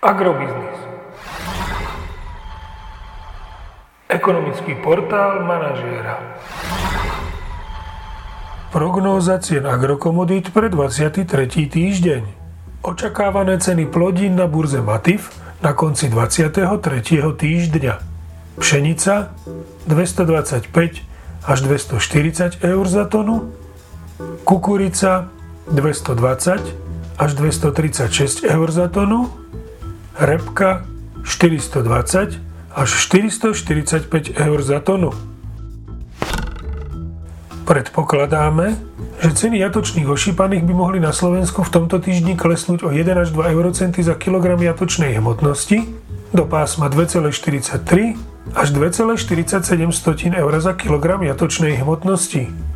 Agrobiznis. Ekonomický portál manažéra. Prognóza cien agrokomodít pre 23. týždeň. Očakávané ceny plodín na burze Matif na konci 23. týždňa. Pšenica 225 až 240 eur za tonu, kukurica 220 až 236 eur za tonu, repka 420 až 445 eur za tonu. Predpokladáme, že ceny jatočných ošípaných by mohli na Slovensku v tomto týždni klesnúť o 1 až 2 eurocenty za kilogram jatočnej hmotnosti do pásma 2,43 až 2,47 eur za kilogram jatočnej hmotnosti.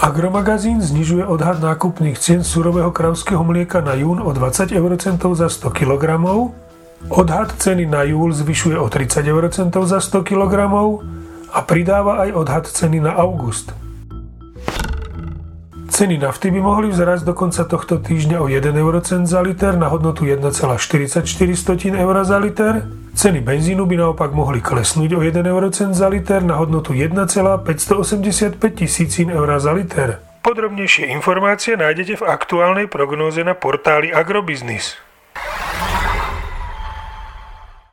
Agromagazín znižuje odhad nákupných cien surového kravského mlieka na jún o 20 eurocentov za 100 kg, odhad ceny na júl zvyšuje o 30 eurocentov za 100 kg a pridáva aj odhad ceny na august. Ceny nafty by mohli vzrásť do konca tohto týždňa o 1 eurocent za liter na hodnotu 1,44 eur za liter. Ceny benzínu by naopak mohli klesnúť o 1 eurocent za liter na hodnotu 1,585 tisícin eur za liter. Podrobnejšie informácie nájdete v aktuálnej prognóze na portáli Agrobiznis.